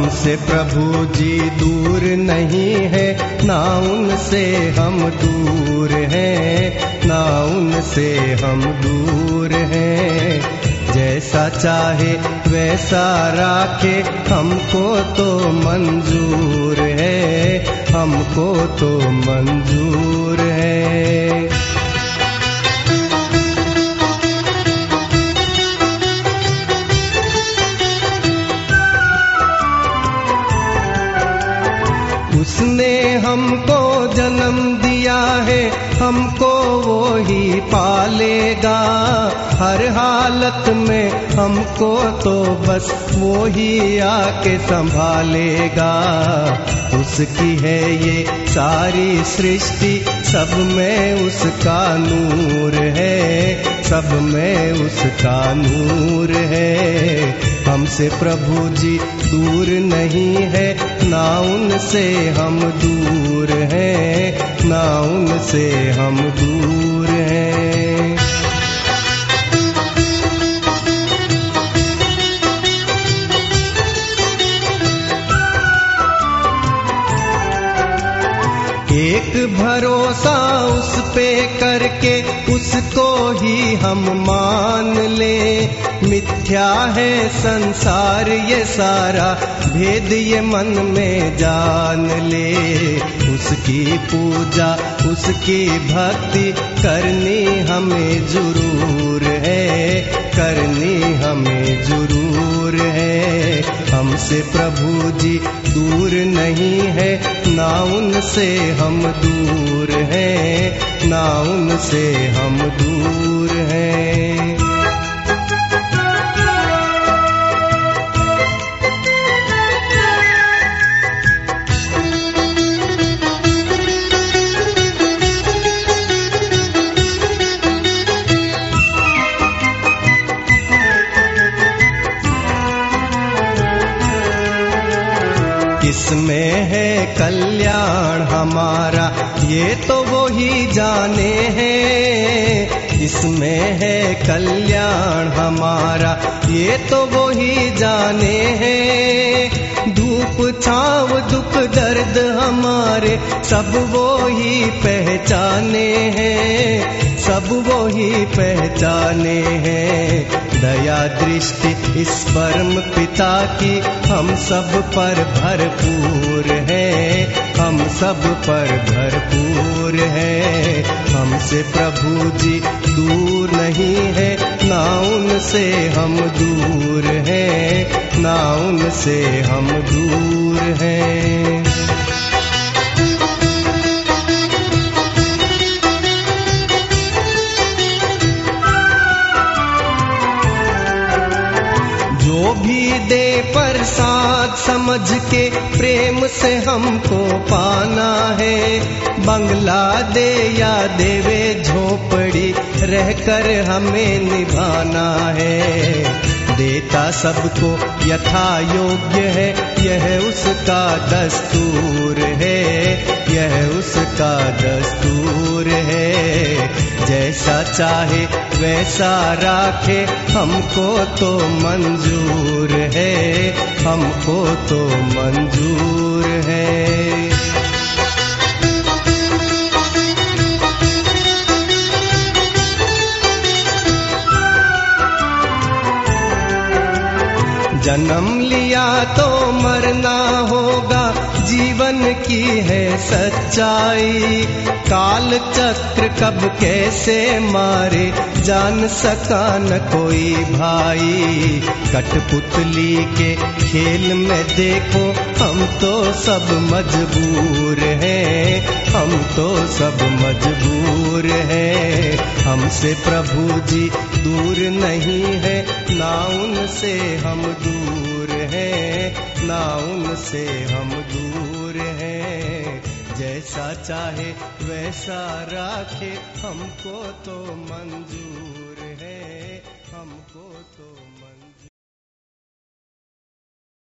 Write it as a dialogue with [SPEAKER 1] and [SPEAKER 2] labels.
[SPEAKER 1] हमसे प्रभु जी दूर नहीं है, ना उनसे हम दूर हैं, ना उनसे हम दूर हैं। जैसा चाहे वैसा राखे, हमको तो मंजूर है, हमको तो मंजूर है। उसने हमको जन्म दिया है, हमको वो ही पालेगा। हर हालत में हमको तो बस वो ही आके संभालेगा। उसकी है ये सारी सृष्टि, सब में उसका नूर है, सब में उसका नूर है। हमसे प्रभु जी दूर नहीं है, ना उनसे हम दूर हैं, ना उनसे हम दूर हैं। एक भरोसा उस पे करके उसको ही हम मान ले। मिथ्या है संसार ये सारा, भेद ये मन में जान ले। उसकी पूजा, उसकी भक्ति करनी हमें ज़रूर है, करनी हमें ज़रूर है। हमसे प्रभु जी दूर नहीं है ना उनसे हम दूर हैं ना उनसे हम दूर हैं। किसमें है कल्याण हमारा, ये तो वो ही जाने हैं। इसमें है कल्याण हमारा, ये तो वो ही जाने हैं। धूप छाव, दुख दर्द हमारे, सब वो ही पहचाने हैं। सब वो ही पहचाने हैं। दया दृष्टि इस परम पिता की हम सब पर भरपूर है। हम सब पर भरपूर है। हमसे प्रभु जी दूर नहीं है। ना उनसे हम दूर हैं। ना उनसे हम दूर हैं। भी दे प्रसाद समझ के प्रेम से हमको पाना है। बंगला दे या देवे झोपड़ी रहकर हमें निभाना है। देता सबको यथा योग्य है, यह उसका दस्तूर है, यह उसका दस्तूर है। जैसा चाहे, वैसा राखे, हमको तो मंजूर है, हमको तो मंजूर है। जन्म लिया तो मरना होगा। जीवन की है सच्चाई। काल चक्र कब कैसे मारे, जान सका न कोई भाई। कठपुतली के खेल में देखो, हम तो सब मजबूर हैं। हम तो सब मजबूर हैं। हमसे प्रभु जी दूर नहीं है, ना उनसे हम दूर। हैं। ना उनसे हम दूर हैं। जैसा चाहे वैसा राखे, हमको तो मंजूर है। हमको तो मंजूर